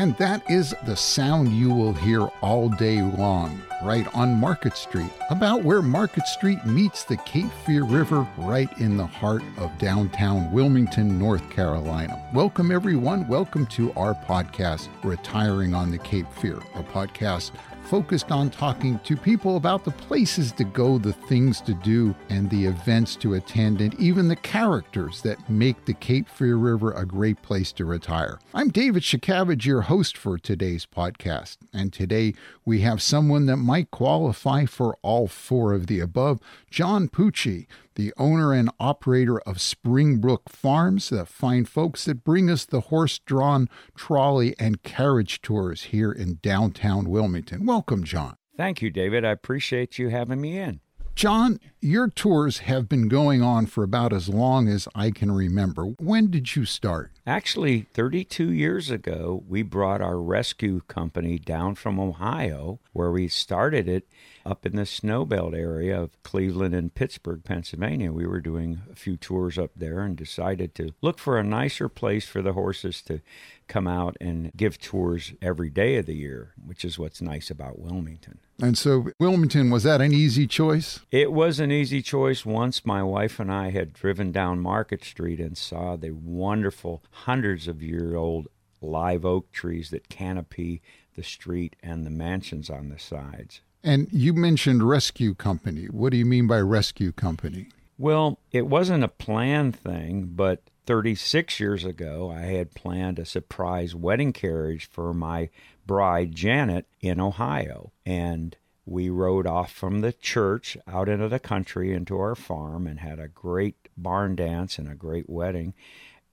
And that is the sound you will hear all day long, right on Market Street, about where Market Street meets the Cape Fear River, right in the heart of downtown Wilmington, North Carolina. Welcome, everyone. Welcome to our podcast, Retiring on the Cape Fear, a podcast focused on talking to people about the places to go, the things to do, and the events to attend, and even the characters that make the Cape Fear River a great place to retire. I'm David Shakavage, your host for today's podcast, and today we have someone that might qualify for all four of the above John Pucci the owner and operator of Springbrook Farms, the fine folks that bring us the horse drawn trolley and carriage tours here in downtown Wilmington. Welcome, John. Thank you, David. I appreciate you having me in. John, your tours have been going on for about as long as I can remember. When did you start? Actually, 32 years ago, we brought our rescue company down from Ohio, where we started it up in the snowbelt area of Cleveland and Pittsburgh, Pennsylvania. We were doing a few tours up there and decided to look for a nicer place for the horses to come out and give tours every day of the year, which is what's nice about Wilmington. And so, Wilmington, was that an easy choice? It was an easy choice once my wife and I had driven down Market Street and saw the wonderful hundreds of year old live oak trees that canopy the street and the mansions on the sides. And you mentioned rescue company. What do you mean by rescue company? Well, it wasn't a planned thing, but 36 years ago, I had planned a surprise wedding carriage for my bride, Janet, in Ohio. And we rode off from the church out into the country into our farm and had a great barn dance and a great wedding.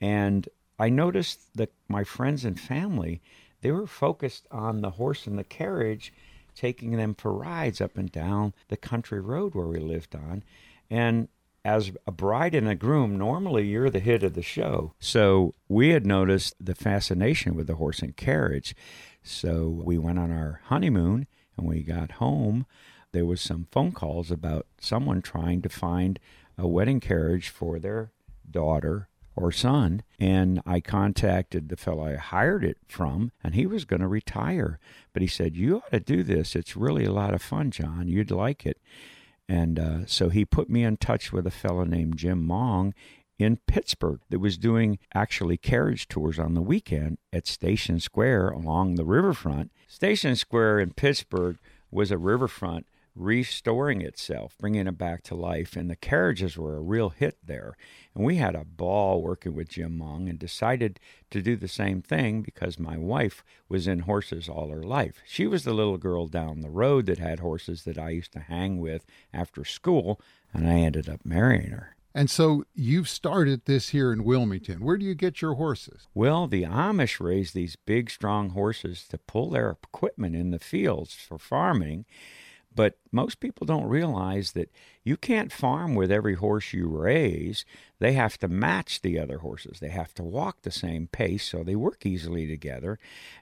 And I noticed that my friends and family, they were focused on the horse and the carriage taking them for rides up and down the country road where we lived on. And as a bride and a groom, normally you're the hit of the show. So we had noticed the fascination with the horse and carriage. So we went on our honeymoon and we got home. There was some phone calls about someone trying to find a wedding carriage for their daughter or son. And I contacted the fellow I hired it from, and he was going to retire. But he said, You ought to do this. It's really a lot of fun, John. You'd like it. And uh, so he put me in touch with a fellow named Jim Mong in Pittsburgh that was doing actually carriage tours on the weekend at Station Square along the riverfront. Station Square in Pittsburgh was a riverfront restoring itself, bringing it back to life. And the carriages were a real hit there. And we had a ball working with Jim Mong and decided to do the same thing because my wife was in horses all her life. She was the little girl down the road that had horses that I used to hang with after school, and I ended up marrying her. And so you've started this here in Wilmington. Where do you get your horses? Well, the Amish raise these big, strong horses to pull their equipment in the fields for farming. But most people don't realize that you can't farm with every horse you raise. They have to match the other horses. They have to walk the same pace so they work easily together.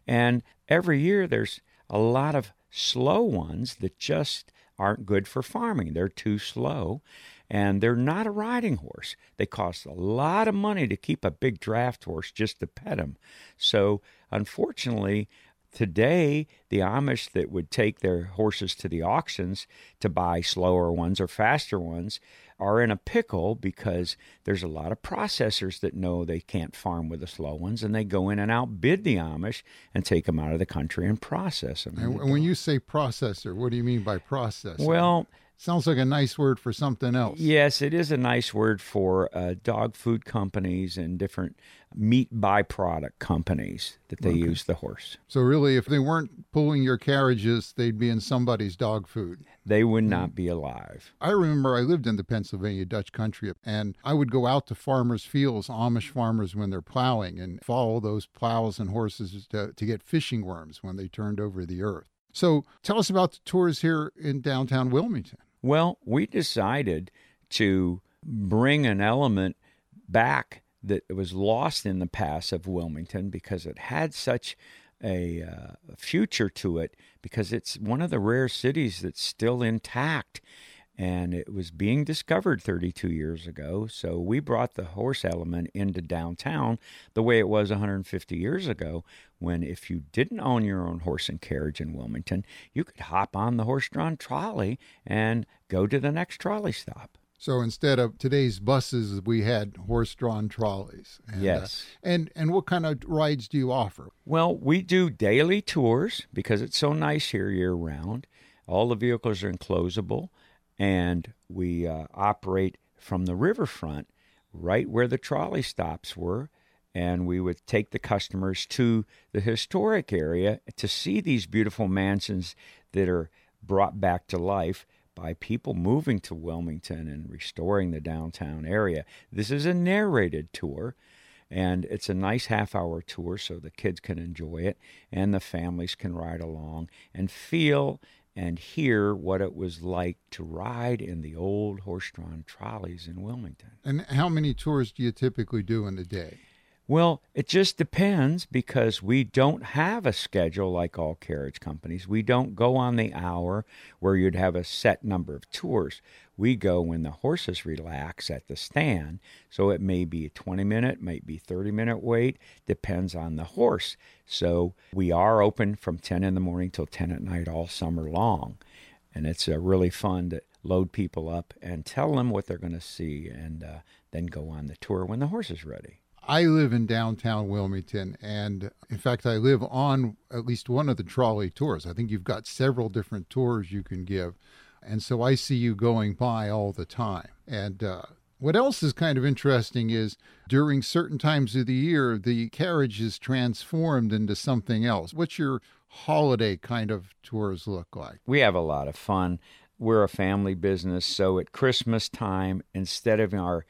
And every year there's a lot of slow ones that just aren't good for farming. They're too slow and they're not a riding horse. They cost a lot of money to keep a big draft horse just to pet them. So, unfortunately, Today, the Amish that would take their horses to the auctions to buy slower ones or faster ones are in a pickle because there's a lot of processors that know they can't farm with the slow ones and they go in and outbid the Amish and take them out of the country and process them. And when you say processor, what do you mean by processor? Well, Sounds like a nice word for something else. Yes, it is a nice word for uh, dog food companies and different meat byproduct companies that they okay. use the horse. So, really, if they weren't pulling your carriages, they'd be in somebody's dog food. They would not be alive. I remember I lived in the Pennsylvania Dutch country, and I would go out to farmers' fields, Amish farmers, when they're plowing, and follow those plows and horses to, to get fishing worms when they turned over the earth. So tell us about the tours here in downtown Wilmington. Well, we decided to bring an element back that was lost in the past of Wilmington because it had such a uh, future to it because it's one of the rare cities that's still intact and it was being discovered 32 years ago. So we brought the horse element into downtown the way it was 150 years ago, when if you didn't own your own horse and carriage in Wilmington, you could hop on the horse drawn trolley and go to the next trolley stop. So instead of today's buses, we had horse-drawn trolleys. And, uh, yes. Uh, and and what kind of rides do you offer? Well, we do daily tours because it's so nice here year round. All the vehicles are enclosable, and we uh, operate from the riverfront, right where the trolley stops were. And we would take the customers to the historic area to see these beautiful mansions that are brought back to life by people moving to Wilmington and restoring the downtown area. This is a narrated tour, and it's a nice half hour tour so the kids can enjoy it and the families can ride along and feel and hear what it was like to ride in the old horse drawn trolleys in Wilmington. And how many tours do you typically do in a day? Well, it just depends because we don't have a schedule like all carriage companies. We don't go on the hour where you'd have a set number of tours. We go when the horses relax at the stand. So it may be a 20 minute, might be 30 minute wait, depends on the horse. So we are open from 10 in the morning till 10 at night all summer long. And it's uh, really fun to load people up and tell them what they're going to see and uh, then go on the tour when the horse is ready. I live in downtown Wilmington, and in fact, I live on at least one of the trolley tours. I think you've got several different tours you can give. And so I see you going by all the time. And uh, what else is kind of interesting is during certain times of the year, the carriage is transformed into something else. What's your holiday kind of tours look like? We have a lot of fun. We're a family business, so at Christmas time, instead of our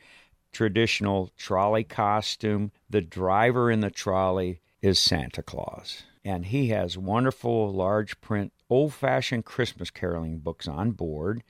traditional trolley costume. The driver in the trolley is Santa Claus. And he has wonderful large print, old fashioned Christmas caroling books on board.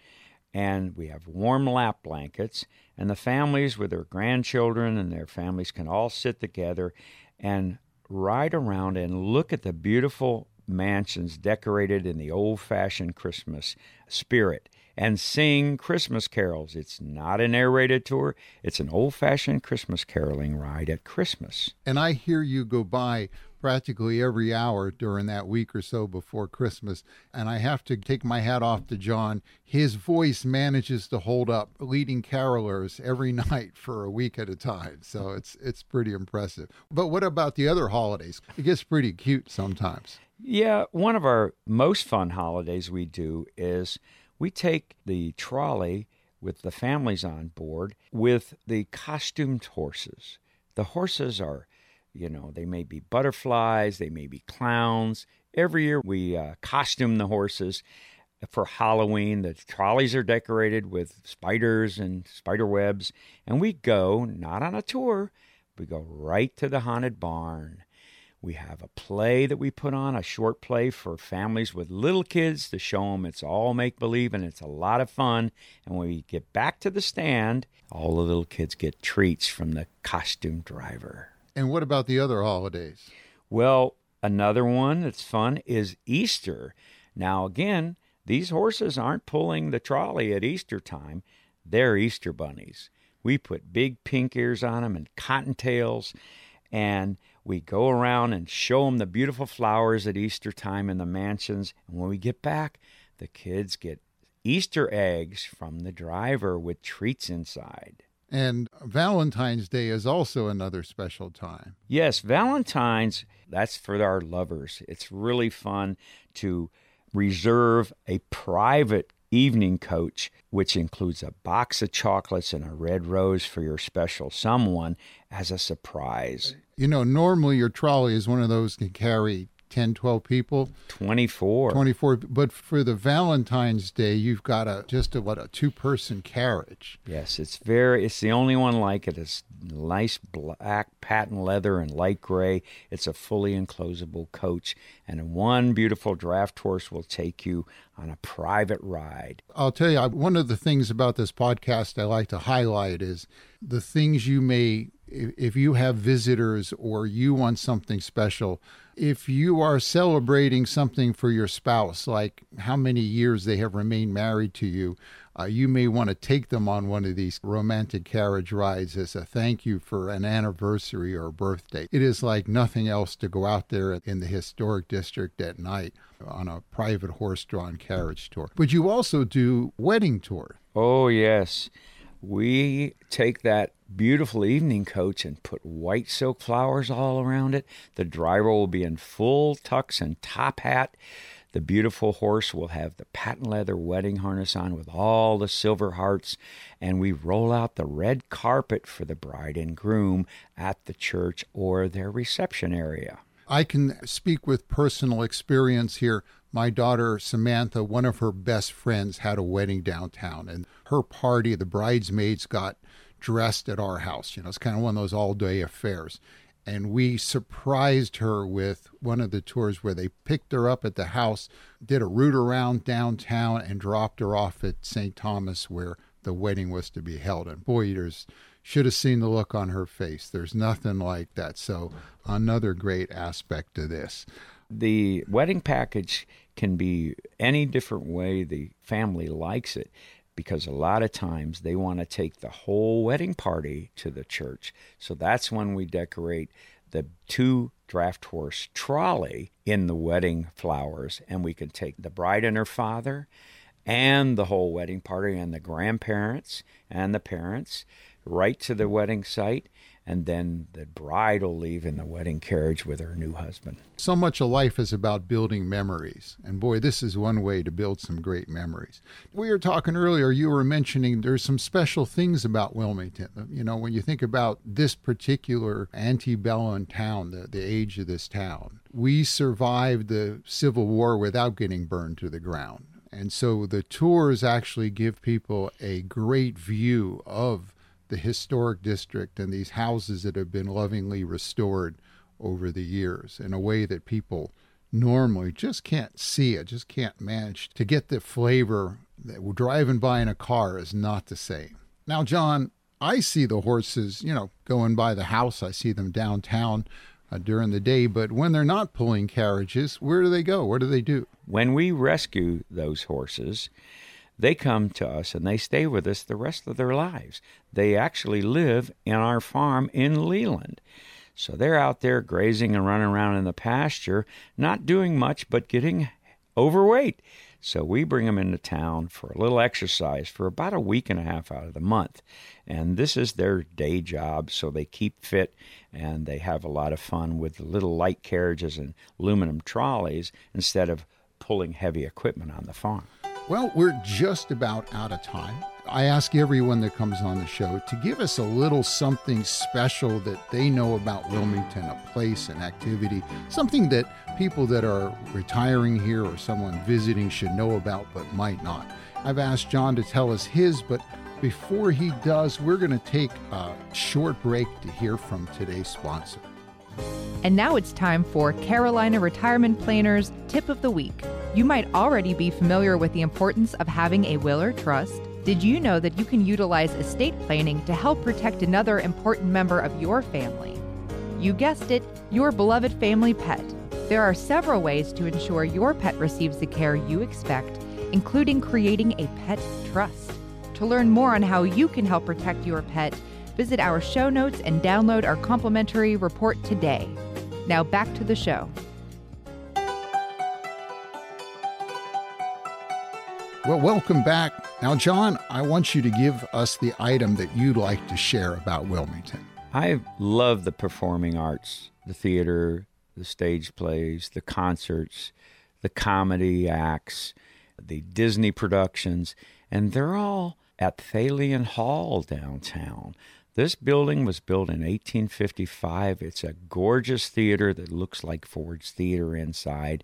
And we have warm lap blankets. And the families with their grandchildren and their families can all sit together and ride around and look at the beautiful mansions decorated in the old fashioned Christmas spirit and sing Christmas carols. It's not an narrated tour, it's an old fashioned Christmas caroling ride at Christmas. And I hear you go by practically every hour during that week or so before Christmas. And I have to take my hat off to John. His voice manages to hold up leading carolers every night for a week at a time. So it's it's pretty impressive. But what about the other holidays? It gets pretty cute sometimes. Yeah, one of our most fun holidays we do is we take the trolley with the families on board with the costumed horses. The horses are, you know, they may be butterflies, they may be clowns. Every year we uh, costume the horses for Halloween. The trolleys are decorated with spiders and spider webs, and we go not on a tour, we go right to the haunted barn we have a play that we put on, a short play for families with little kids to show them it's all make believe and it's a lot of fun. And when we get back to the stand, all the little kids get treats from the costume driver. And what about the other holidays? Well, another one that's fun is Easter. Now, again, these horses aren't pulling the trolley at Easter time, they're Easter bunnies. We put big pink ears on them and cottontails, and we go around and show them the beautiful flowers at Easter time in the mansions. And when we get back, the kids get Easter eggs from the driver with treats inside. And Valentine's Day is also another special time. Yes, Valentine's, that's for our lovers. It's really fun to reserve a private evening coach, which includes a box of chocolates and a red rose for your special someone as a surprise. You know, normally your trolley is one of those can carry 10, 12 people. 24. 24. But for the Valentine's Day, you've got a just a what a two person carriage. Yes, it's very. It's the only one like it. It's nice black patent leather and light gray. It's a fully enclosable coach, and one beautiful draft horse will take you on a private ride. I'll tell you, one of the things about this podcast I like to highlight is the things you may if you have visitors or you want something special, if you are celebrating something for your spouse, like how many years they have remained married to you, uh, you may want to take them on one of these romantic carriage rides as a thank you for an anniversary or birthday. It is like nothing else to go out there in the historic district at night on a private horse drawn carriage tour. But you also do wedding tour. Oh, yes. We take that beautiful evening coach and put white silk flowers all around it. The driver will be in full tux and top hat. The beautiful horse will have the patent leather wedding harness on with all the silver hearts, and we roll out the red carpet for the bride and groom at the church or their reception area. I can speak with personal experience here. My daughter Samantha, one of her best friends, had a wedding downtown, and her party, the bridesmaids got dressed at our house. You know, it's kind of one of those all day affairs and we surprised her with one of the tours where they picked her up at the house, did a route around downtown, and dropped her off at St. Thomas where the wedding was to be held. And boy, there's should have seen the look on her face. There's nothing like that. So another great aspect to this. The wedding package can be any different way the family likes it because a lot of times they want to take the whole wedding party to the church. So that's when we decorate the two draft horse trolley in the wedding flowers, and we can take the bride and her father and the whole wedding party and the grandparents and the parents right to the wedding site and then the bride will leave in the wedding carriage with her new husband. So much of life is about building memories. And boy, this is one way to build some great memories. We were talking earlier, you were mentioning there's some special things about Wilmington. You know, when you think about this particular antebellum town, the, the age of this town, we survived the Civil War without getting burned to the ground. And so the tours actually give people a great view of the historic district and these houses that have been lovingly restored over the years in a way that people normally just can't see it, just can't manage to get the flavor that we're driving by in a car is not the same. Now, John, I see the horses, you know, going by the house. I see them downtown uh, during the day, but when they're not pulling carriages, where do they go? What do they do? When we rescue those horses, they come to us and they stay with us the rest of their lives. They actually live in our farm in Leland. So they're out there grazing and running around in the pasture, not doing much but getting overweight. So we bring them into town for a little exercise for about a week and a half out of the month. And this is their day job, so they keep fit and they have a lot of fun with little light carriages and aluminum trolleys instead of pulling heavy equipment on the farm. Well, we're just about out of time. I ask everyone that comes on the show to give us a little something special that they know about Wilmington, a place, an activity, something that people that are retiring here or someone visiting should know about but might not. I've asked John to tell us his, but before he does, we're going to take a short break to hear from today's sponsor. And now it's time for Carolina Retirement Planners Tip of the Week. You might already be familiar with the importance of having a will or trust. Did you know that you can utilize estate planning to help protect another important member of your family? You guessed it, your beloved family pet. There are several ways to ensure your pet receives the care you expect, including creating a pet trust. To learn more on how you can help protect your pet, visit our show notes and download our complimentary report today. Now back to the show. Well, welcome back. Now, John, I want you to give us the item that you'd like to share about Wilmington. I love the performing arts, the theater, the stage plays, the concerts, the comedy acts, the Disney productions, and they're all at Thalian Hall downtown. This building was built in 1855. It's a gorgeous theater that looks like Ford's Theater inside.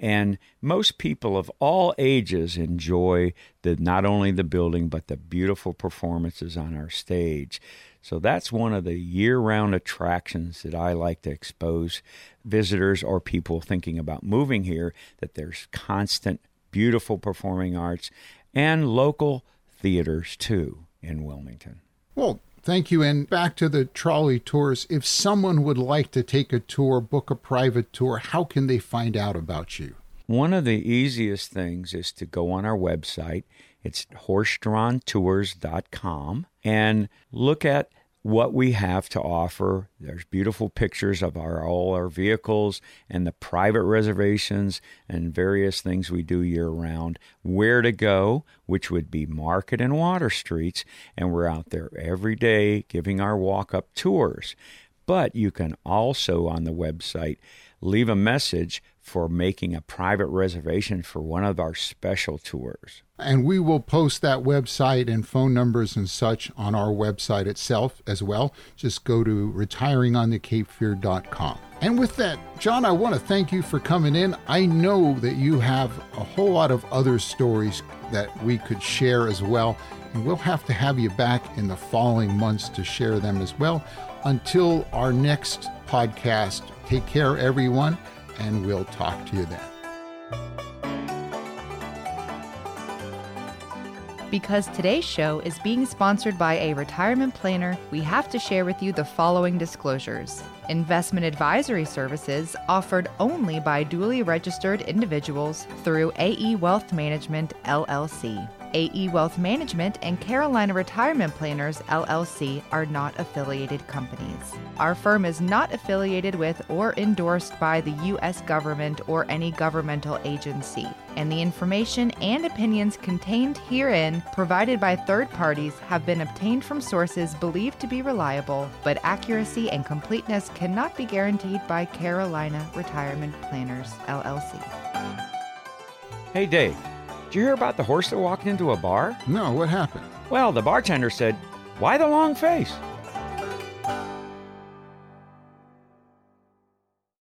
And most people of all ages enjoy the not only the building but the beautiful performances on our stage. So that's one of the year-round attractions that I like to expose visitors or people thinking about moving here that there's constant beautiful performing arts and local theaters too in Wilmington. Well, Thank you. And back to the trolley tours. If someone would like to take a tour, book a private tour, how can they find out about you? One of the easiest things is to go on our website It's horsedrawntours.com and look at what we have to offer. There's beautiful pictures of our all our vehicles and the private reservations and various things we do year round. Where to go, which would be Market and Water Streets, and we're out there every day giving our walk-up tours. But you can also on the website leave a message for making a private reservation for one of our special tours. And we will post that website and phone numbers and such on our website itself as well. Just go to retiringonthecapefear.com. And with that, John, I want to thank you for coming in. I know that you have a whole lot of other stories that we could share as well. And we'll have to have you back in the following months to share them as well. Until our next podcast, take care, everyone, and we'll talk to you then. Because today's show is being sponsored by a retirement planner, we have to share with you the following disclosures. Investment advisory services offered only by duly registered individuals through AE Wealth Management, LLC. AE Wealth Management and Carolina Retirement Planners LLC are not affiliated companies. Our firm is not affiliated with or endorsed by the U.S. government or any governmental agency, and the information and opinions contained herein provided by third parties have been obtained from sources believed to be reliable, but accuracy and completeness cannot be guaranteed by Carolina Retirement Planners LLC. Hey, Dave. Did you hear about the horse that walked into a bar? No, what happened? Well, the bartender said, Why the long face?